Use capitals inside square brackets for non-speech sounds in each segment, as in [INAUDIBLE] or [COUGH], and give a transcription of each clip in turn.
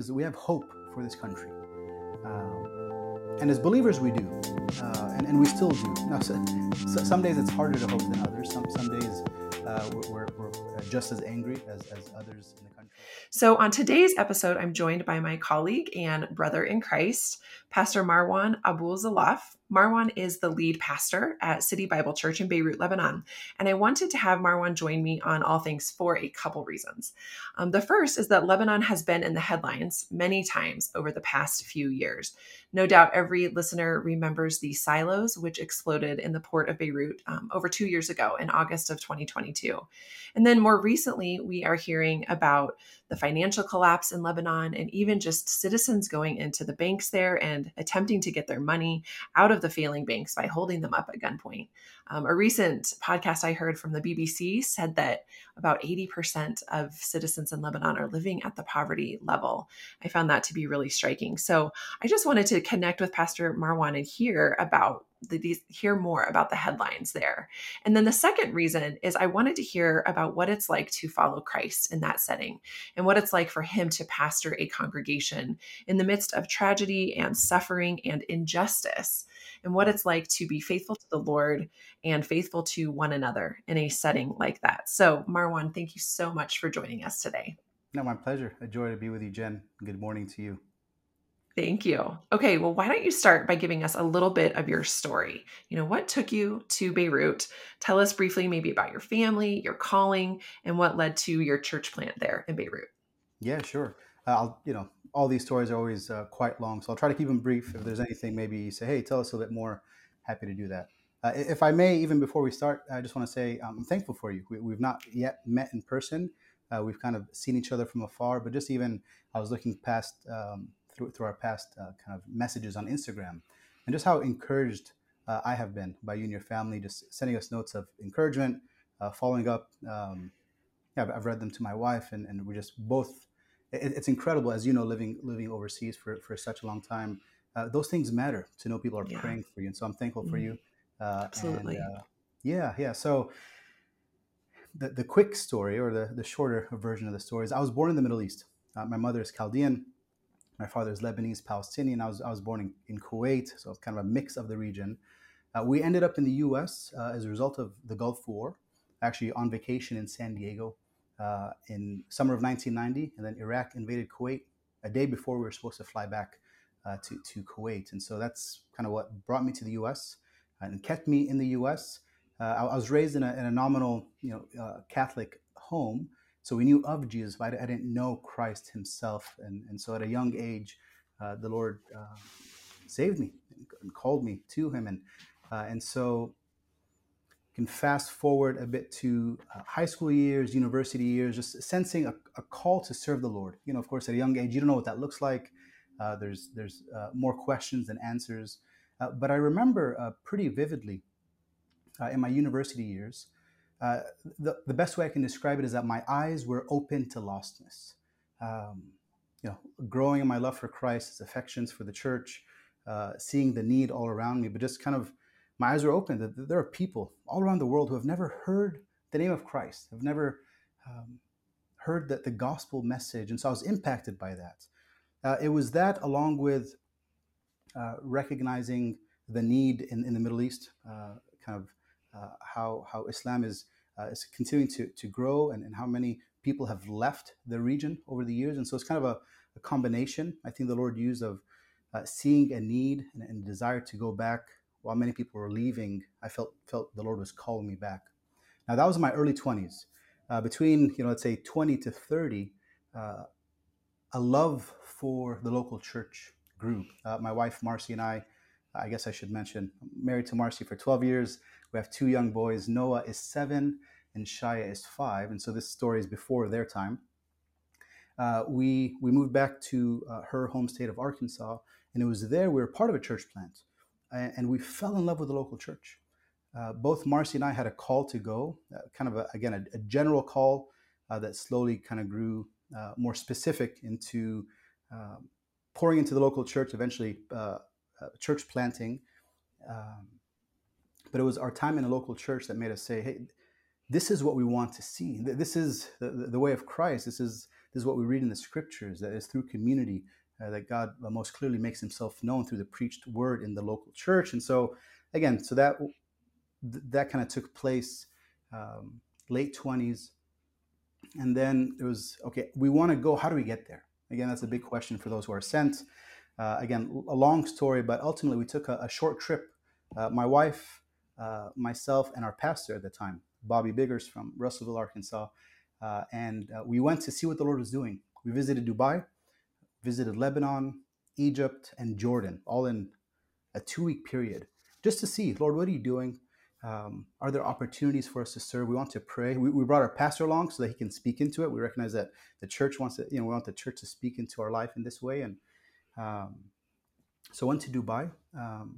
is we have hope for this country. Um, and as believers, we do. Uh, and, and we still do. Now, so, so some days it's harder to hope than others. Some, some days uh, we're, we're, just as angry as, as others in the country. So, on today's episode, I'm joined by my colleague and brother in Christ, Pastor Marwan Aboul-Zelof. Marwan is the lead pastor at City Bible Church in Beirut, Lebanon. And I wanted to have Marwan join me on All Things for a couple reasons. Um, the first is that Lebanon has been in the headlines many times over the past few years. No doubt every listener remembers the silos which exploded in the port of Beirut um, over two years ago in August of 2022. And then more recently, we are hearing about the financial collapse in Lebanon and even just citizens going into the banks there and attempting to get their money out of the failing banks by holding them up at gunpoint. Um, a recent podcast I heard from the BBC said that about 80% of citizens in Lebanon are living at the poverty level. I found that to be really striking. So I just wanted to connect with Pastor Marwan and hear about the, hear more about the headlines there. And then the second reason is I wanted to hear about what it's like to follow Christ in that setting and what it's like for him to pastor a congregation in the midst of tragedy and suffering and injustice and what it's like to be faithful to the Lord and faithful to one another in a setting like that. So, Marwan, thank you so much for joining us today. No, my pleasure. A joy to be with you, Jen. Good morning to you. Thank you. Okay, well, why don't you start by giving us a little bit of your story? You know, what took you to Beirut? Tell us briefly, maybe about your family, your calling, and what led to your church plant there in Beirut. Yeah, sure. Uh, I'll, you know, all these stories are always uh, quite long, so I'll try to keep them brief. If there's anything, maybe say, "Hey, tell us a little bit more." Happy to do that. Uh, if I may, even before we start, I just want to say um, I'm thankful for you. We, have not yet met in person. Uh, we've kind of seen each other from afar, but just even I was looking past um, through, through our past uh, kind of messages on Instagram, and just how encouraged uh, I have been by you and your family, just sending us notes of encouragement, uh, following up. Um, yeah, I've read them to my wife, and, and we're just both it, it's incredible, as you know, living living overseas for, for such a long time. Uh, those things matter to know people are yeah. praying for you, and so I'm thankful mm-hmm. for you. Uh, Absolutely. And, uh, yeah, yeah. So the the quick story, or the the shorter version of the story, is I was born in the Middle East. Uh, my mother is Chaldean. My father is Lebanese, Palestinian. I was I was born in, in Kuwait, so it's kind of a mix of the region. Uh, we ended up in the U.S. Uh, as a result of the Gulf War, actually on vacation in San Diego uh, in summer of 1990, and then Iraq invaded Kuwait a day before we were supposed to fly back uh, to, to Kuwait. And so that's kind of what brought me to the U.S. and kept me in the U.S. Uh, I, I, was raised in a, in a nominal, you know, uh, Catholic home, so we knew of Jesus, but I, didn't know Christ Himself. And, and so at a young age, uh, the Lord uh, saved me and called me to Him, and and so can fast forward a bit to uh, high school years, university years, just sensing a, a, call to serve the Lord. You know, of course, at a young age, you don't know what that looks like. Uh, there's there's uh, more questions than answers. Uh, but I remember uh, pretty vividly uh, in my university years, the, the best way I can describe it is that my eyes were open to lostness. Um, you know, growing in my love for Christ, his affections for the church, seeing the need all around me, but just kind of my eyes were open that there are people all around the world who have never heard the name of Christ, have never um, heard that the gospel message, and so I was impacted by that. Uh, it was that, along with uh, recognizing the need in, in the Middle East, uh, kind of uh, how how Islam is uh, is continuing to to grow, and, and how many people have left the region over the years, and so it's kind of a, a combination. I think the Lord used of uh, seeing a need and, and desire to go back while many people were leaving, I felt felt the Lord was calling me back. Now that was in my early 20s. Uh, between you know let's say 20 to 30, uh, a love for the local church grew. Uh, my wife Marcy and I, I guess I should mention, married to Marcy for 12 years. We have two young boys. Noah is seven and Shia is five, and so this story is before their time. Uh, we we moved back to uh, her home state of Arkansas, and it was there we were part of a church plant and we fell in love with the local church. Uh, both Marcy and I had a call to go, uh, kind of a, again a, a, general call uh, that slowly kind of grew uh, more specific into pouring into the local church, eventually uh, church planting. Um, but it was our time in a local church that made us say, "Hey, this is what we want to see. This is the, the way of Christ. This is this is what we read in the scriptures that it's through community uh, that God uh, most clearly makes himself known through the preached word in the local church. And so, again, so that that kind of took place um, late 20s. And then it was okay, we want to go. How do we get there? Again, that's a big question for those who are sent. Uh, again, a long story, but ultimately we took a, a short trip. Uh, my wife, uh, myself, and our pastor at the time, Bobby Biggers from Russellville, Arkansas, uh, and uh, we went to see what the Lord was doing. We visited Dubai, visited Lebanon, Egypt, and Jordan, all in a two week period, just to see, Lord, what are you doing? Um, are there opportunities for us to serve? We want to pray. We, we, brought our pastor along so that he can speak into it. We recognize that the church wants to, you know, we want the church to speak into our life in this way. And um, so I went to Dubai um,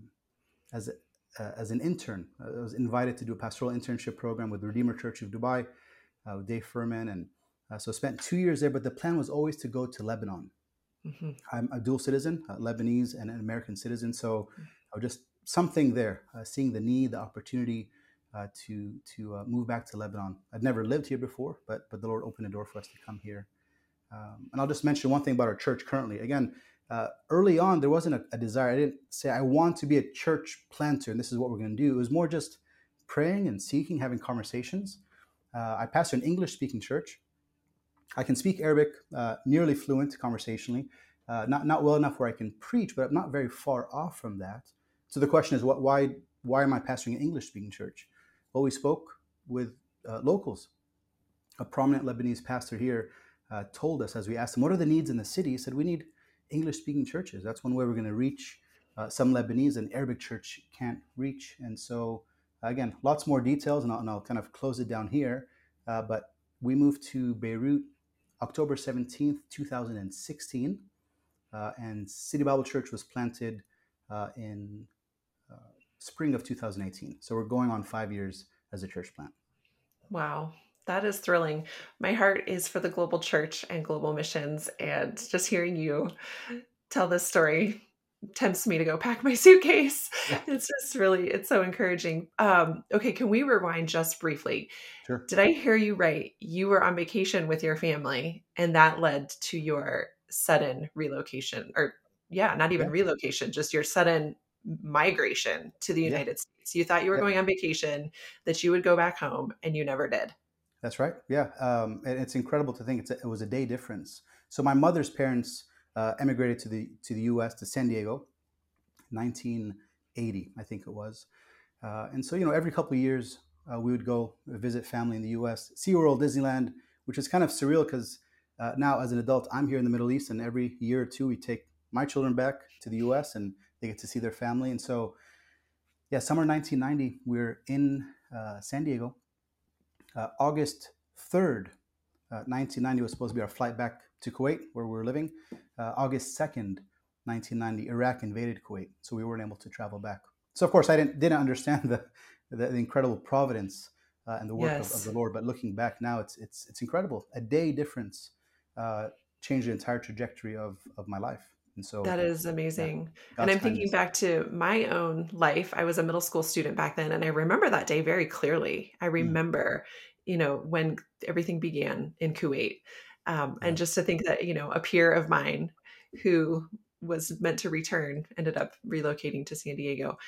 as, a, uh, as an intern. I was invited to do a pastoral internship program with the Redeemer Church of Dubai, uh, with Dave Furman. And uh, so I spent two years there, but the plan was always to go to Lebanon. Mm-hmm. I'm a dual citizen, a Lebanese and an American citizen. So. I was just something there, uh, seeing the need, the opportunity uh, to to uh, move back to Lebanon. I'd never lived here before, but but the Lord opened a door for us to come here. Um, and I'll just mention one thing about our church currently. Again, uh, early on there wasn't a, a, desire. I didn't say I want to be a church planter and this is what we're going to do. It was more just praying and seeking, having conversations. Uh, I pastor an English speaking church. I can speak Arabic uh, nearly fluent conversationally. not not well enough where I can preach, but I'm not very far off from that. So the question is, what, why, why am I pastoring an English speaking church? Well, we spoke with uh, locals. A prominent Lebanese pastor here uh, told us as we asked him, what are the needs in the city? He said, we need English speaking churches. That's one way we're going to reach uh, some Lebanese and Arabic church can't reach. And so, again, lots more details, and I'll, and I'll kind of close it down here. Uh, but we moved to Beirut October 17th, 2016. Uh, and City Bible Church was planted uh, in spring of 2018. So we're going on five years as a church plant. Wow. That is thrilling. My heart is for the global church and global missions. And just hearing you tell this story tempts me to go pack my [LAUGHS] suitcase. Yeah. It's just really, it's so encouraging. Um, okay, can we rewind just briefly? Sure. Did I hear you right? You were on vacation with your family, and that led to your sudden relocation, or yeah, not even yeah. relocation, just your sudden migration to the United yeah. States. You thought you were going on vacation, that you would go back home, and you never did. That's right. Yeah, um, and it's incredible to think a, it was a day difference. So my mother's parents uh, emigrated to the to the U.S. to San Diego, 1980, I think it was. Uh, and so you know, every couple of years uh, we would go visit family in the U.S. SeaWorld, Disneyland, which is kind of surreal because uh, now as an adult I'm here in the Middle East, and every year or two we take my children back to the U.S. and they get to see their family. And so, yeah, summer 1990, we're in uh, San Diego. Uh, August 3rd, uh, 1990 was supposed to be our flight back to Kuwait, where we were living. Uh, August 2nd, 1990, Iraq invaded Kuwait, so we weren't able to travel back. So, of course, I didn't, didn't [LAUGHS] understand the, the, the incredible providence uh, and the work yes. of, of, the Lord. But looking back now, it's, it's, it's incredible. A day difference uh, changed the entire trajectory of, of my life. And so that is amazing. Yeah, and I'm thinking back to my own life. I was a middle school student back then, and I remember that day very clearly. I mm. remember, mm. you know, when everything began in Kuwait. Um, yeah. And just to think that, you know, a peer of mine who was meant to return ended up relocating to San Diego.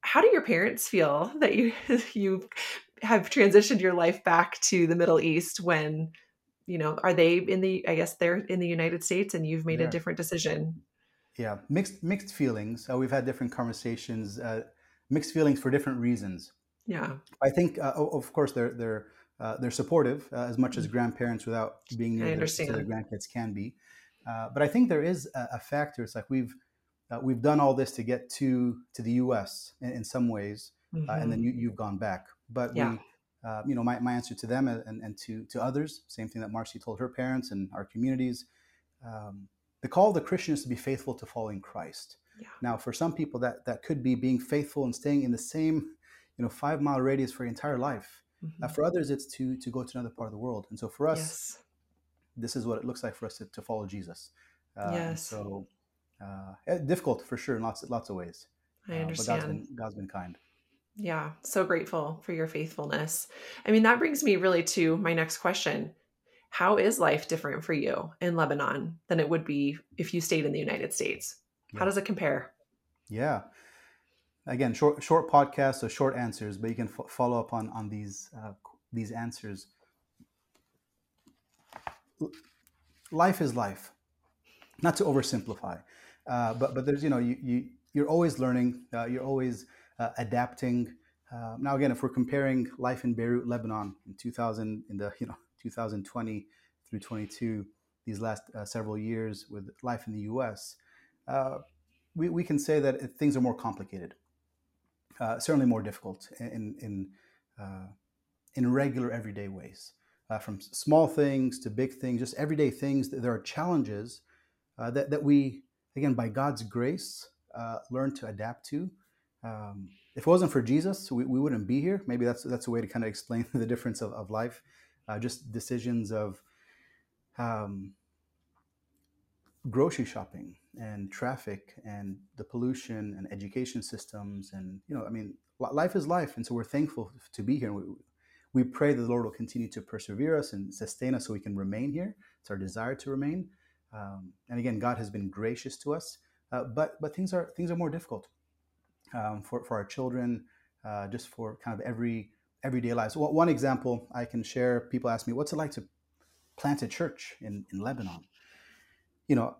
How do your parents feel that you [LAUGHS] you have transitioned your life back to the Middle East when you know are they in the i guess they're in the united states and you've made yeah. a different decision yeah, mixed mixed feelings. Uh, we've had different conversations, uh, mixed feelings for different reasons. Yeah, I think, uh, of course, they're they're uh, they're supportive uh, as much as mm-hmm. grandparents without being near their, their, grandkids can be. Uh, but I think there is a, a factor. It's like we've we've done all this to get to to the U.S. in, in some ways, mm-hmm. and then mm-hmm. you, have gone back. But yeah. we. you know, my, my answer to them and, and to, to others, same thing that Marcy told her parents and our communities, um, the call of the Christian is to be faithful to following Christ. Yeah. Now, for some people, that that could be being faithful and staying in the same, you know, five mile radius for your entire life. Mm-hmm. Uh, for others, it's to to go to another part of the world. And so, for us, yes. this is what it looks like for us to, to follow Jesus. Uh, yes. So, uh, eh, difficult for sure in lots lots of ways. I understand. Uh, but God's been, God's been kind. Yeah, so grateful for your faithfulness. I mean, that brings me really to my next question how is life different for you in Lebanon than it would be if you stayed in the United States? How does it compare? Yeah. Again, short short podcast, so short answers, but you can f- follow up on on these uh, these answers. Life is life. Not to oversimplify, uh, but but there's you know you, you you're always learning, uh, you're always uh, adapting. Uh, now again, if we're comparing life in Beirut, Lebanon, in 2000 in the you know 2020 through 22, these last uh, several years with life in the U.S uh, we, we can say that things are more complicated, uh, certainly more difficult in in uh, in regular everyday ways. Uh, from small things to big things, just everyday things. There are challenges that that we again by God's grace learn to adapt to. Um, if it wasn't for Jesus, we, we wouldn't be here. Maybe that's that's a way to kind of explain [LAUGHS] the difference of, of life. Just decisions of um, grocery shopping and traffic and the pollution and education systems and you know i mean life is life. And so we're thankful to be here. We, we pray that the lord will continue to persevere us and sustain us so we can remain here. It's our desire to remain. Um, and again god has been gracious to us uh, but but things are things are more difficult um, for, for our children uh, just for kind of every everyday lives one example i can share people ask me what's it like to plant a church in, in lebanon you know,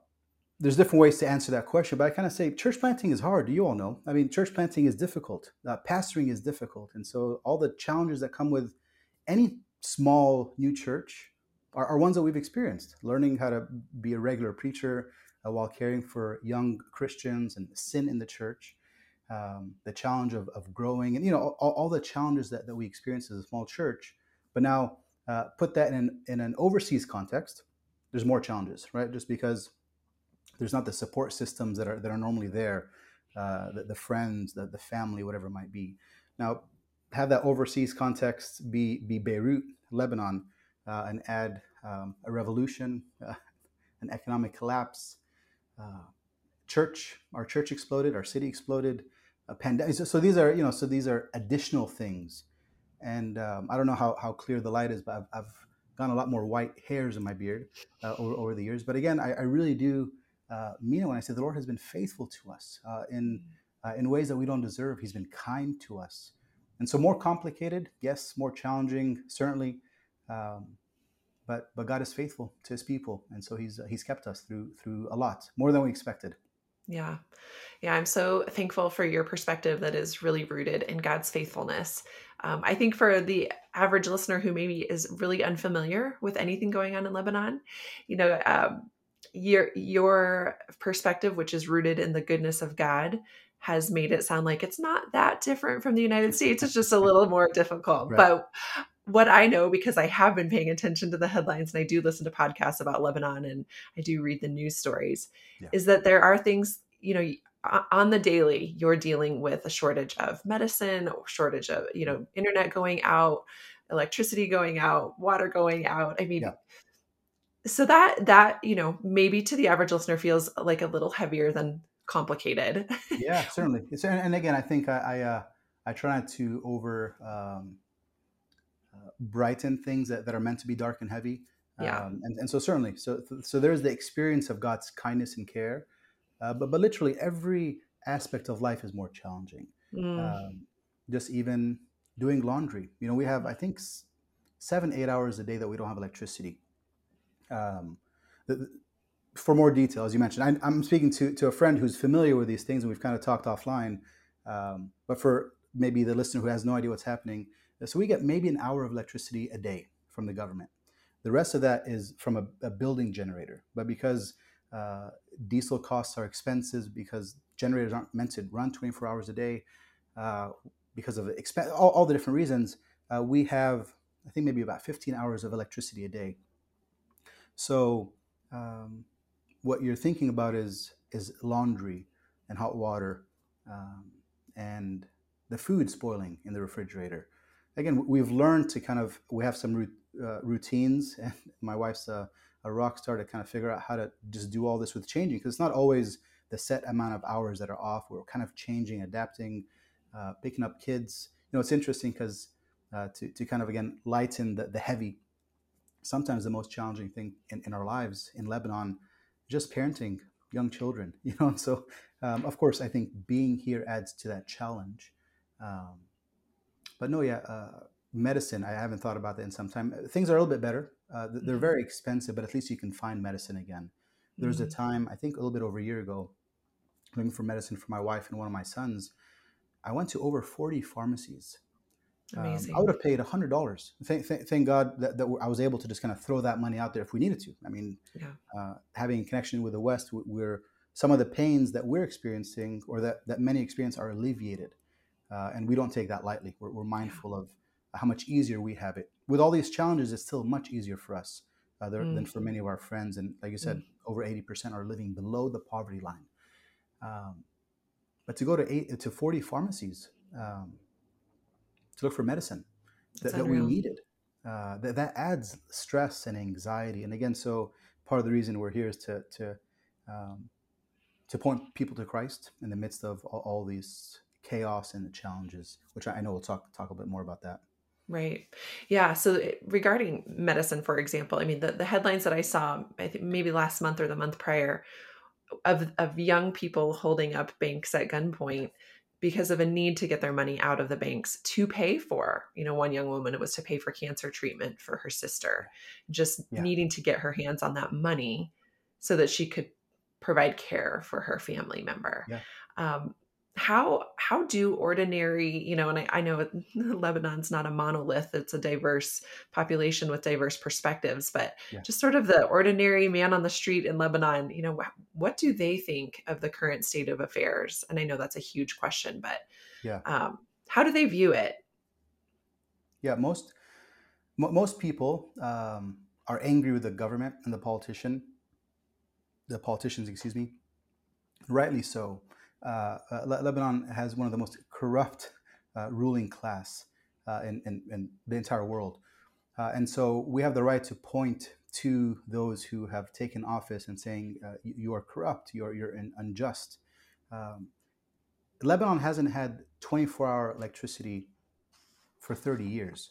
there's different ways to answer that question, but I kind of say church planting is hard. Do You all know. I mean, church planting is difficult. Uh, pastoring is difficult, and so all the challenges that come with any small new church are, are ones that we've experienced. Learning how to be a regular preacher uh, while caring for young Christians and sin in the church, um, the challenge of, of growing, and you know all, all, the challenges that, that we experience as a small church. But now uh, put that in in an overseas context there's more challenges, right? Just because there's not the support systems that are that are normally there, uh, the, the, friends, the, the family, whatever it might be. Now, have that overseas context be be Beirut, Lebanon, uh, and add um, a revolution, uh, an economic collapse, uh, church, our church exploded, our city exploded, a pandemic. So, so, these are you know so these are additional things, and um, I don't know how, how clear the light is, but I've, I've gotten a lot more white hairs in my beard uh, over, over the years. But again, I, I really do uh, mean it when I say the Lord has been faithful to us uh, in uh, in ways that we don't deserve. He's been kind to us, and so more complicated, yes, more challenging, certainly. Um, but but God is faithful to His people, and so He's He's kept us through through a lot more than we expected. Yeah. Yeah. I'm so thankful for your perspective that is really rooted in God's faithfulness. Um, I think for the average listener who maybe is really unfamiliar with anything going on in Lebanon, you know, um, your your perspective, which is rooted in the goodness of God, has made it sound like it's not that different from the United States. It's just a little more difficult. Right. But what I know, because I have been paying attention to the headlines and I do listen to podcasts about Lebanon and I do read the news stories, yeah. is that there are things, you know, on the daily, you're dealing with a shortage of medicine, shortage of, you know, internet going out, electricity going out, water going out. I mean, yeah. so that, that, you know, maybe to the average listener feels like a little heavier than complicated. yeah, [LAUGHS] certainly. It's, and again, I think I, I, uh, I try not to over, um, brighten things that, that are meant to be dark and heavy. Yeah. Um, and, and so certainly, so, so there's the experience of God's kindness and care, uh, but, but literally every aspect of life is more challenging. Mm. Um, just even doing laundry, you know, we have, I think seven, eight hours a day that we don't have electricity. Um, the, for more detail, as you mentioned, I, am speaking to, to a friend who's familiar with these things and we've kind of talked offline. Um, but for maybe the listener who has no idea what's happening, so we get maybe an hour of electricity a day from the government. The rest of that is from a, a building generator. But because uh, diesel costs are expensive, because generators aren't meant to run 24 hours a day, uh, because of all, all, the different reasons, uh, we have, I think, maybe about 15 hours of electricity a day. So um, what you're thinking about is is laundry and hot water um, and the food spoiling in the refrigerator again, we've learned to kind of we have some uh, routines, [LAUGHS] and my wife's a, a, rock star to kind of figure out how to just do all this with changing because it's not always the set amount of hours that are off. We're kind of changing, adapting, uh, picking up kids. You know, it's interesting because uh, to to kind of again lighten the, the heavy. sometimes the most challenging thing in, in our lives in Lebanon, just parenting young children, [LAUGHS] you know. And so, um, of course, I think being here adds to that challenge. Um, but no, yeah, uh, medicine. I haven't thought about that in some time. Things are a little bit better. Uh, they're mm-hmm. very expensive, but at least you can find medicine again. There was a mm-hmm. time, I think, a little bit over a year ago, looking for medicine for my wife and one of my sons. I went to over 40 pharmacies Amazing. Um, I would have paid hundred dollars. Thank, th- thank, God that, that, I was able to just kind of throw that money out there if we needed to. I mean, yeah. uh, having a connection with the West, we're some of the pains that we're experiencing or that, that many experience are alleviated, uh, and we don't take that lightly. We're, we're mindful of how much easier we have it. With all these challenges, it's still much easier for us uh, mm. than for many of our friends. And like you said, mm. over eighty percent are living below the poverty line. Um, but to go to eight to forty pharmacies. Um, to look for medicine that, that we needed. Uh, that, that adds stress and anxiety. And again, so part of the reason we're here is to to um, to point people to Christ in the midst of all, all these chaos and the challenges, which I know we'll talk talk a bit more about that. Right. Yeah. So eh, regarding medicine, for example, I mean, the, the headlines that I saw, I think maybe last month or the month prior, of of young people holding up banks at gunpoint because of a need to get their money out of the banks to pay for you know one young woman it was to pay for cancer treatment for her sister just yeah. needing to get her hands on that money so that she could provide care for her family member yeah. um, how how do ordinary you know and I, I, know [LAUGHS] lebanon's not a monolith it's a diverse population with diverse perspectives but yeah. just sort of the ordinary man on the street in lebanon you know what do they think of the current state of affairs? And i know that's a huge question but yeah. um, how do they view it? Yeah most m- most people um, are angry with the government and the politician the politicians excuse me rightly so uh, uh Lebanon has one of the most corrupt uh, ruling class in, in, in, the entire world. and so we have the right to point to those who have taken office and saying, you are corrupt, you're, you're unjust. Um, Lebanon hasn't had 24 hour electricity for 30 years.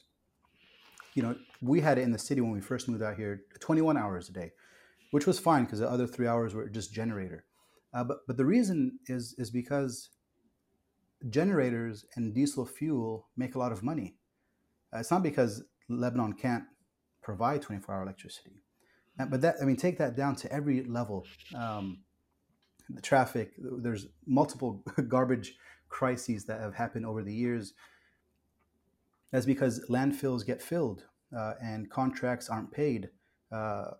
You know, we had it in the city when we first moved out here 21 hours a day, which was fine because the other three hours were just generator. Uh, but, but the reason is, is because generators and diesel fuel make a lot of money. Uh, it's not because Lebanon can't provide 24 hour electricity. Uh, but that, I mean, take that down to every level. Um, the traffic, there's multiple [LAUGHS] garbage crises that have happened over the years. That's because landfills get filled uh, and contracts aren't paid. Uh,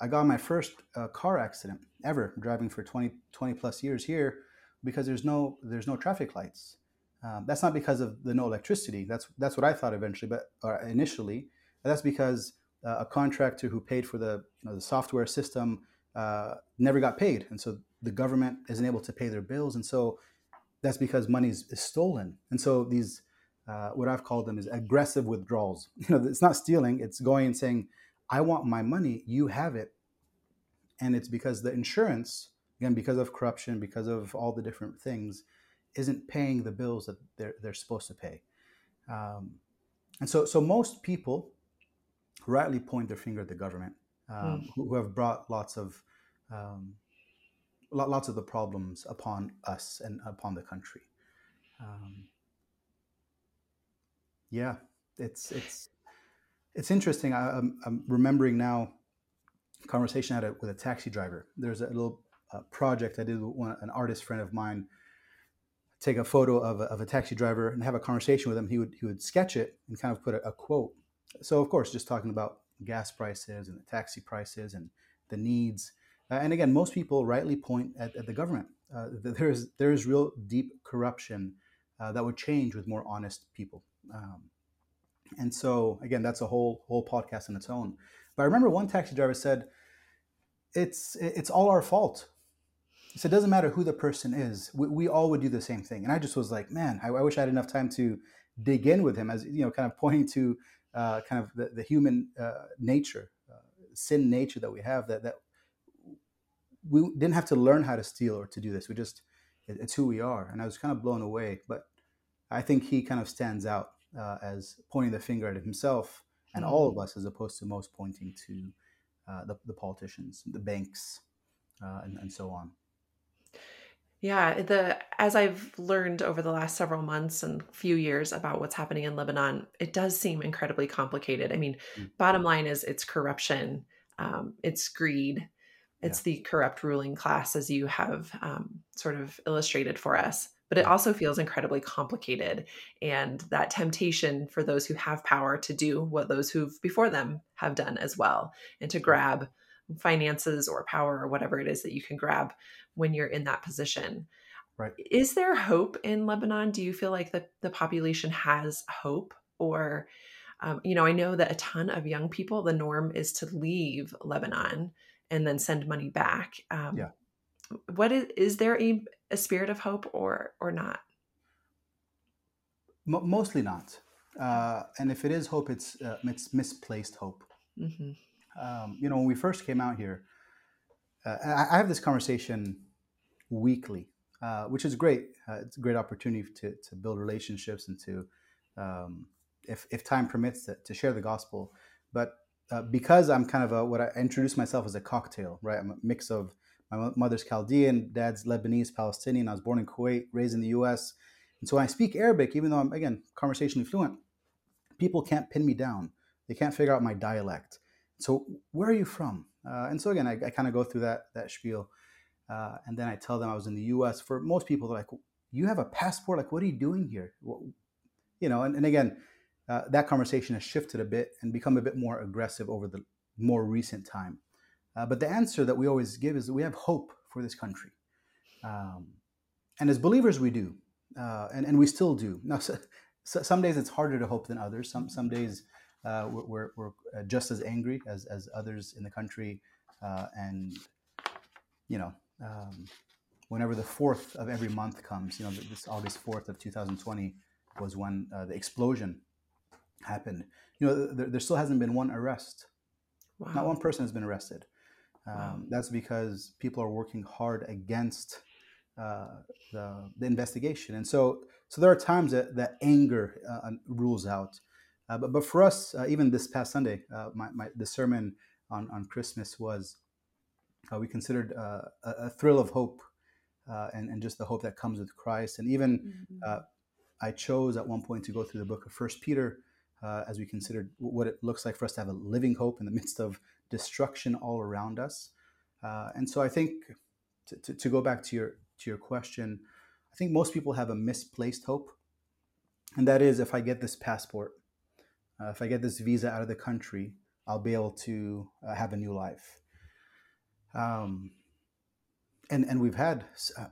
I got my first uh, car accident ever driving for 20, 20 plus years here because there's no there's no traffic lights. Um, that's not because of the no electricity. That's that's what I thought eventually, but or initially. That's because uh, a contractor who paid for the you know, the software system uh, never got paid, and so the government isn't able to pay their bills, and so that's because money is, is stolen. And so these uh, what I've called them is aggressive withdrawals. [LAUGHS] You know, it's not stealing; it's going and saying, "I want my money. You have it and it's because the insurance again because of corruption because of all the different things isn't paying the bills that they're, they're supposed to pay um, and so so most people rightly point their finger at the government um, mm. who, who, have brought lots of um, lots of the problems upon us and upon the country um, yeah it's it's it's interesting I, I'm, I'm remembering now conversation I had with a taxi driver. There's a little uh, project I did with one, an artist friend of mine. Take a photo of a, of a taxi driver and have a conversation with him. He would he would sketch it and kind of put a, a quote. So of course, just talking about gas prices and the taxi prices and the needs. Uh, and again, most people rightly point at, at the government. Uh, there is there is real deep corruption uh, that would change with more honest people. Um, and so again, that's a whole whole podcast in its own. But I remember one taxi driver said, "It's it's all our fault." He said, "It doesn't matter who the person is. We, we all would do the same thing." And I just was like, "Man, I, I wish I had enough time to dig in with him, as you know, kind of [LAUGHS] pointing to uh, kind of the, the human uh, nature, uh, sin nature that we have. That that we didn't have to learn how to steal or to do this. We just it, it's who we are." And I was kind of blown away. But I think he kind of stands out uh, as pointing the finger at himself and all of us, as opposed to most pointing to uh, the, the politicians, the banks, uh, and, and so on. Yeah, the as I've learned over the last several months and few years about what's happening in Lebanon, it does seem incredibly complicated. I mean, Mm. bottom line is it's corruption, um, it's greed, it's the corrupt ruling class, as you have um, sort of illustrated for us. But it also feels incredibly complicated, and that temptation for those who have power to do what those who've before them have done as well, and to grab finances or power or whatever it is that you can grab when you're in that position. Right. Is there hope in Lebanon? Do you feel like the, the population has hope? Or, um, you know, I know that a ton of young people, the norm is to leave Lebanon and then send money back. Um, Yeah. What is, is there a, a spirit of hope or, or not? Mo mostly not. Uh, and if it is hope, it's uh, it's misplaced hope. hmm Um, you know, when we first came out here, uh, I, I have this conversation weekly, uh, which is great. Uh, it's a great opportunity to, to build relationships and to, um, if, if time permits, to, to share the gospel. But uh, because I'm kind of a, what I introduce myself as a cocktail, right? I'm a mix of my mother's Chaldean, dad's Lebanese, Palestinian. I was born in Kuwait, raised in the U.S. And so I speak Arabic, even though I'm again conversationally fluent, people can't pin me down. They can't figure out my dialect. So where are you from? Uh, and so again, I, I kind of go through that that spiel, uh, and then I tell them I was in the U.S. For most people, they're like, "You have a passport? Like, what are you doing here?" Well, you know, and, and again, uh, that conversation has shifted a bit and become a bit more aggressive over the more recent time. Uh, but the answer that we always give is that we have hope for this country, um, and as believers, we do, uh, and and we still do. Now, so, [LAUGHS] so some days it's harder to hope than others. Some some days uh, we're, we're, we're uh, just as angry as, as others in the country. Uh, and, you know, um, whenever the fourth of every month comes, you know, this August 4th of 2020 was when uh, the explosion happened. You know, there, there still hasn't been one arrest. Wow. Not one person has been arrested. Um, Wow. That's because people are working hard against uh, the, the investigation. And so, so there are times that, that anger uh, rules out. Uh, but, but for us, uh, even this past Sunday, uh, my, my, the sermon on, on Christmas was uh, we considered uh, a, a thrill of hope uh, and, and just the hope that comes with Christ. And even Mhm. uh, I chose at one point to go through the book of First Peter uh, as we considered what it looks like for us to have a living hope in the midst of destruction all around us. Uh, and so I think to, to, to go back to your to your question, I think most people have a misplaced hope, and that is if I get this passport, uh, if I get this visa out of the country, I'll be able to uh, have a new life. Um, and and we've had uh,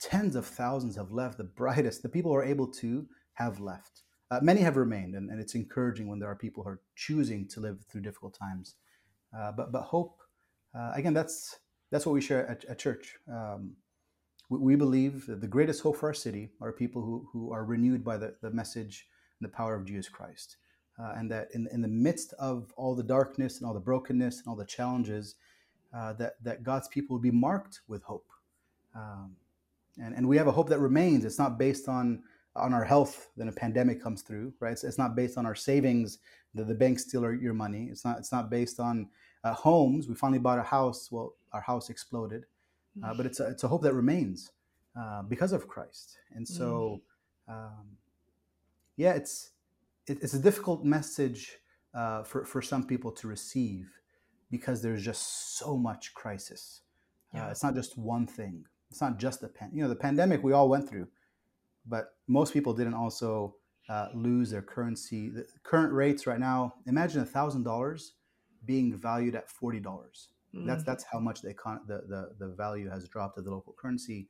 tens of thousands have left. The brightest, the people who are able to have left. Uh, many have remained, and, and it's encouraging when there are people who are choosing to live through difficult times. Uh, but but hope, uh, again, that's that's what we share at, at church. Um, we, we believe that the greatest hope for our city are people who, who are renewed by the, the message and the power of Jesus Christ. Uh, and that in, in the midst of all the darkness and all the brokenness and all the challenges, uh, that, that God's people will be marked with hope. Um, and, and we have a hope that remains. It's not based on, on our health, then a pandemic comes through, right? It's, it's not based on our savings, that the banks steal our, your money. It's not, it's not based on uh, homes. We finally bought a house. Well, our house exploded. Uh, but it's a, it's a hope that remains uh, because of Christ. And so, um, yeah, it's it, it's a difficult message uh, for for some people to receive because there's just so much crisis. Yeah. Uh, it's not just one thing. It's not just the pan. You know, the pandemic we all went through, but most people didn't also uh, lose their currency. The current rates right now. Imagine a thousand dollars being valued at forty dollars. That's Mm. that's how much the, econ- the the the value has dropped of the local currency,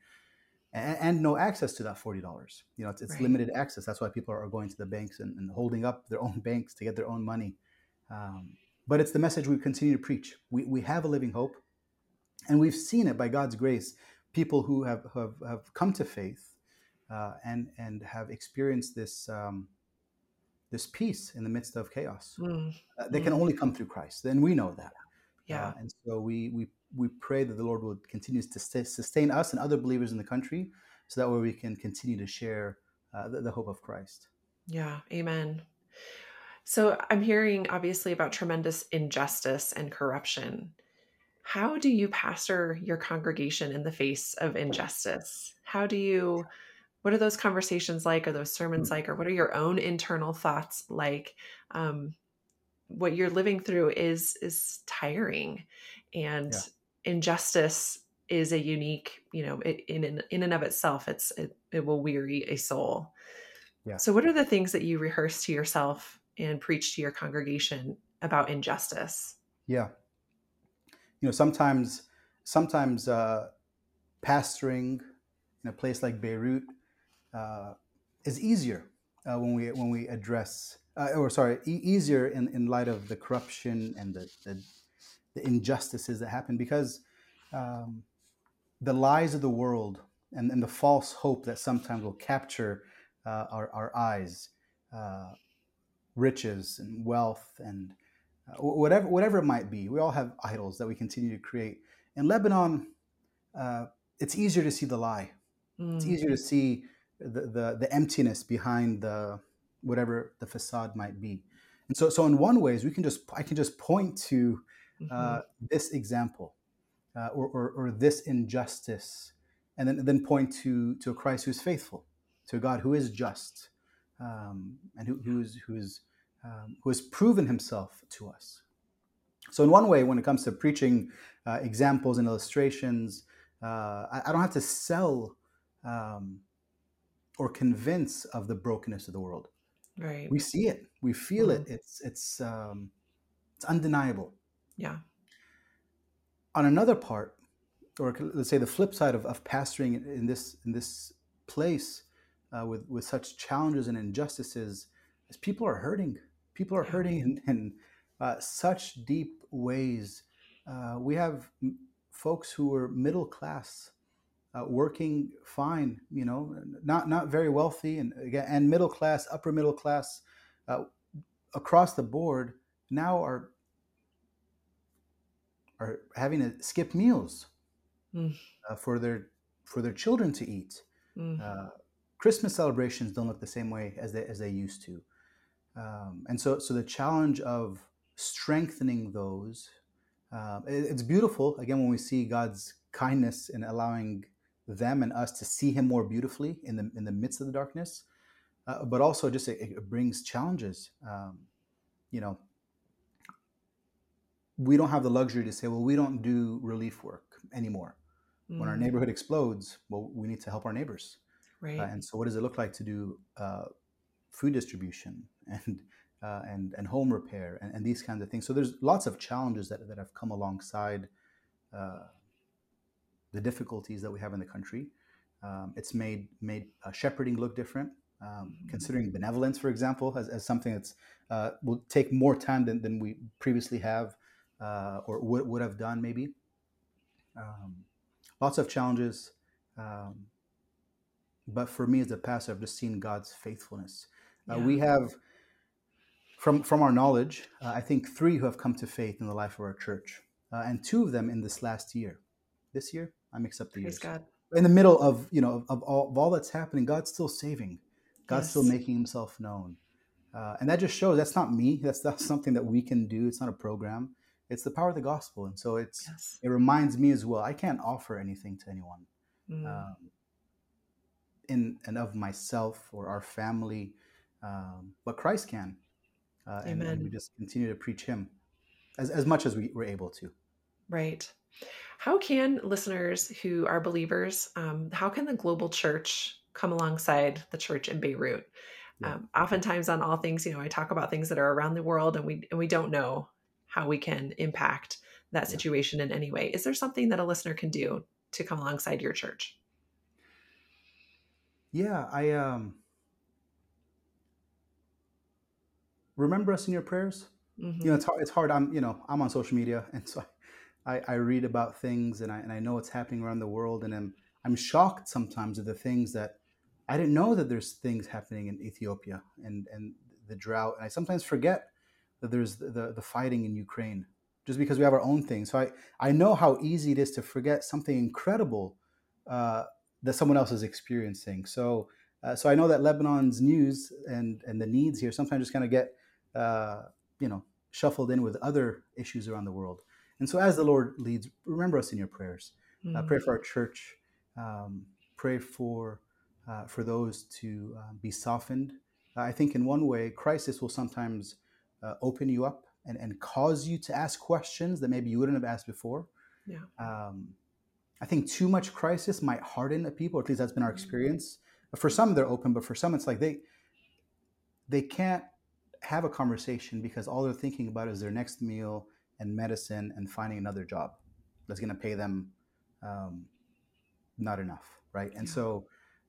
and, and no access to that forty dollars. You know, it's, it's Right. limited access. That's why people are going to the banks and, and holding up their own [LAUGHS] banks to get their own money. Um, but it's the message we continue to preach. We we have a living hope, and we've seen it by God's grace. People who have have, have come to faith uh, and and have experienced this. Um, this peace in the midst of chaos. Mm. Uh, they can only come through Christ, Then we know that. Yeah. Uh, and so we, we, we pray that the Lord will continue to sta- sustain us and other believers in the country so that way we can continue to share uh, the, the hope of Christ. Yeah, amen. So I'm hearing obviously about tremendous injustice and corruption. How do you pastor your congregation in the face of injustice? How do you what are those conversations like? Are those sermons Hmm. like? Or what are your own internal thoughts like? Um, what you're living through is is tiring, and Yeah. injustice is a unique, you know, it, in in in and of itself, it's it, it will weary a soul. Yeah. So, what are the things that you rehearse to yourself and preach to your congregation about injustice? Yeah. You know, sometimes sometimes uh, pastoring in a place like Beirut uh, is easier uh, when we when we address uh, or sorry e- easier in, in light of the corruption and the, the, the injustices that happen because um, the lies of the world and, and the false hope that sometimes will capture uh, our, our eyes uh, riches and wealth and uh, whatever whatever it might be we all have idols that we continue to create. In lebanon uh, it's easier to see the lie. It's Mm, easier to see the, the, the emptiness behind the whatever the facade might be. And so so in one ways we can just i can just point to uh, this example uh, or, or, or this injustice and then then point to to a christ who's faithful to a god who is just um, and who, who's who's um, who has proven himself to us. So in one way when it comes to preaching uh, examples and illustrations uh, I, I don't have to sell um, or convince of the brokenness of the world. Right. We see it, we feel it. Mm, It's it's um, it's undeniable. Yeah. On another part, or let's say the flip side of, of pastoring in in this in this place uh, with with such challenges and injustices, is people are hurting. People are Yeah. hurting in, in uh, such deep ways. Uh, we have m- folks who are middle class uh, working fine, you know, not not very wealthy, and again, and middle class, upper middle class, uh, across the board now are are having to skip meals Mm, uh, for their for their children to eat. mm, Uh, Christmas celebrations don't look the same way as they as they used to, um, and so so the challenge of strengthening those. Um, it- it's beautiful again when we see God's kindness in allowing them and us to see Him more beautifully in the in the midst of the darkness. Uh, but also, just it, it brings challenges. Um, you know, we don't have the luxury to say, "Well, we don't do relief work anymore." When our mm, neighborhood explodes, well, we need to help our neighbors. Uh, and so, what does it look like to do uh, food distribution [LAUGHS] and uh, and and home repair and, and these kinds of things? So there's lots of challenges that, that have come alongside uh, the difficulties that we have in the country. Um, it's made made uh, shepherding look different. Um, Mhm. considering benevolence, for example, as, as something that's uh, will take more time than, than we previously have uh, or would, would have done, maybe. Um, lots of challenges. Um, but for me as a pastor, I've just seen God's faithfulness. Uh, Yeah. we have, from from our knowledge, uh, I think three who have come to faith in the life of our church, uh, and two of them in this last year. This year, I mix up the Praise years. God. In the middle of you know of, all, of all that's happening, God's still saving. God's still making Himself known, uh, and that just shows that's not me. That's that's [LAUGHS] something that we can do. It's not a program. It's the power of the gospel, and so it's Yes. it reminds me as well. I can't offer anything to anyone Mm, um, in and of myself or our family, um, but Christ can, uh, and, and we just continue to preach Him as, as much as we were able to. Right. How can listeners who are believers, um, how can the global church come alongside the church in Beirut? Yeah. Um, oftentimes, on all things, you know, I talk about things that are around the world, and we and we don't know how we can impact that Yeah. situation in any way. Is there something that a listener can do to come alongside your church? Yeah, I um, remember us in your prayers. You know, hmm it's hard. It's hard. I'm you know I'm on social media, and so I, I read about things, and I and I know what's happening around the world, and I'm I'm shocked sometimes at the things that I didn't know that there's things happening in Ethiopia and and the drought, and I sometimes forget that there's the the, fighting in Ukraine just because we have our own thing. So I I know how easy it is to forget something incredible uh, that someone else is experiencing. So uh, so I know that Lebanon's news and and the needs here sometimes just kind of get uh, you know, shuffled in with other issues around the world. And so, as the Lord leads, remember us in your prayers. Mm-hmm. Uh, pray mm. for our church. Um, pray for uh, for those to uh, be softened. I think in one way, crisis will sometimes uh, open you up and, and cause you to ask questions that maybe you wouldn't have asked before. Yeah. Um, I think too much crisis might harden a people. At least that's been our mm. experience. For some, they're open, but for some, it's like they they can't have a conversation because all they're thinking about is their next meal and medicine and finding another job that's going to pay them um, not enough, right? And yeah. so,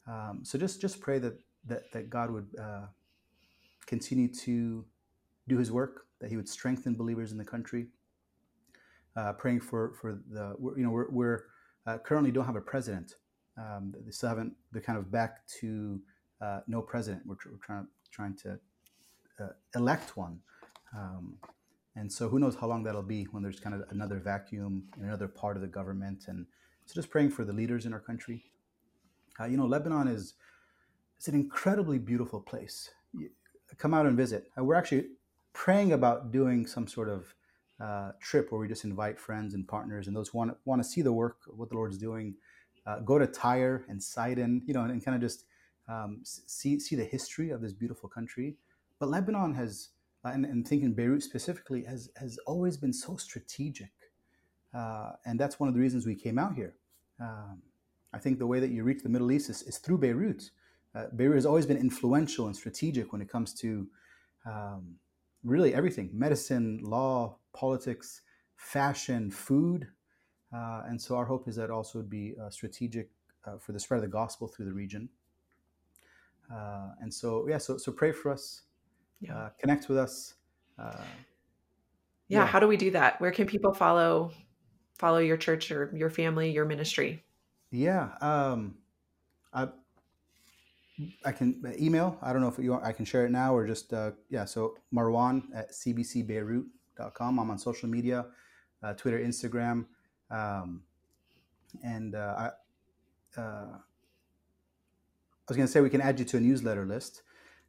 um, so just just pray that that that God would uh, continue to do His work, that He would strengthen believers in the country. Uh, praying for for the you know we're, we're uh, currently don't have a president. Um, they still haven't. They're kind of back to uh, no president. We're, we're trying trying to uh, elect one. Um, and so who knows how long that'll be when there's kind of another vacuum in another part of the government. And so just praying for the leaders in our country. Uh, you know, Lebanon is it's an incredibly beautiful place. Come out and visit. Uh, we're actually praying about doing some sort of uh, trip where we just invite friends and partners and those want want to see the work what the Lord's doing. Uh, go to Tyre and Sidon, you know, and, and kind of just um, see see the history of this beautiful country. But Lebanon has, and, and thinking Beirut specifically, has has always been so strategic, uh, and that's one of the reasons we came out here. Um, I think the way that you reach the Middle East is, is through Beirut. Uh, Beirut has always been influential and strategic when it comes to um, really everything medicine, law, politics, fashion, food. Uh, and so our hope is that also would be uh, strategic uh, for the spread of the gospel through the region. Uh, and so, yeah, so, so pray for us, yeah. Uh, connect with us. Uh, yeah, yeah, how do we do that? Where can people follow follow your church or your family, your ministry? Yeah, um, I I can email. I don't know if you want, I can share it now or just uh, yeah. So Marwan at cbcbeirut.com. I'm on social media, uh, Twitter, Instagram, um, and uh, I. Uh, I was going to say we can add you to a newsletter list,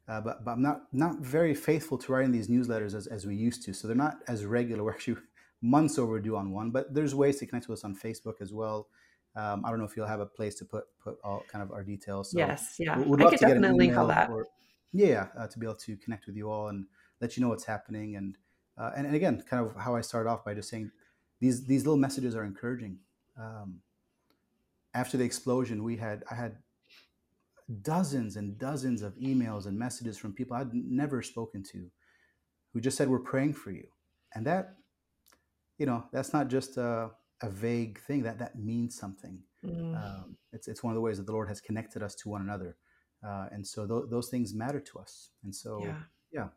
uh, but, but I'm not not very faithful to writing these newsletters as, as we used to. So they're not as regular. [LAUGHS] We're actually months overdue on one, but there's ways to connect with us on Facebook as well. Um, I don't know if you'll have a place to put put all kind of our details. So yes, yeah, we'd love I could to definitely link all that. Or, yeah, uh, to be able to connect with you all and let you know what's happening, and, uh, and and again, kind of how I started off by just saying these these little messages are encouraging. Um, after the explosion, we had I had dozens and dozens of emails and messages from people I'd never spoken to who just said, We're praying for you. And that, you know, that's not just a, a vague thing, that, that means something. Mm. Um, it's, it's one of the ways that the Lord has connected us to one another. Uh, and so th- those things matter to us. And so, yeah. yeah.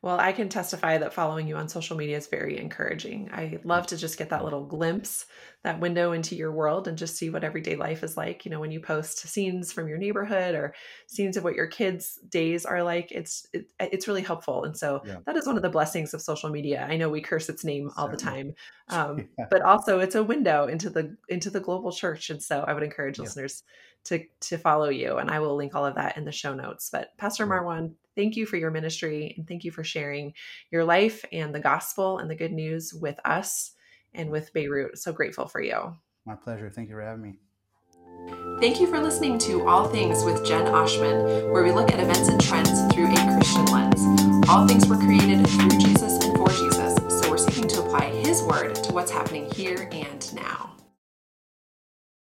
Well, I can testify that following you on social media is very encouraging. I love to just get that little glimpse, that window into your world and just see what everyday life is like. You know, when you post scenes from your neighborhood or scenes of what your kids' days are like, it's it, it's really helpful. And so yeah. that is one of the blessings of social media. I know we curse its name all the time, [LAUGHS] um, yeah. but also it's a window into the into the global church. And so I would encourage yeah. listeners to to follow you, and I will link all of that in the show notes. But Pastor Marwan, thank you for your ministry and thank you for sharing your life and the gospel and the good news with us and with Beirut. So grateful for you. My pleasure. Thank you for having me. Thank you for listening to All Things with Jen Oshman, where we look at events and trends through a Christian lens. All things were created through Jesus and for Jesus, so we're seeking to apply His word to what's happening here and now.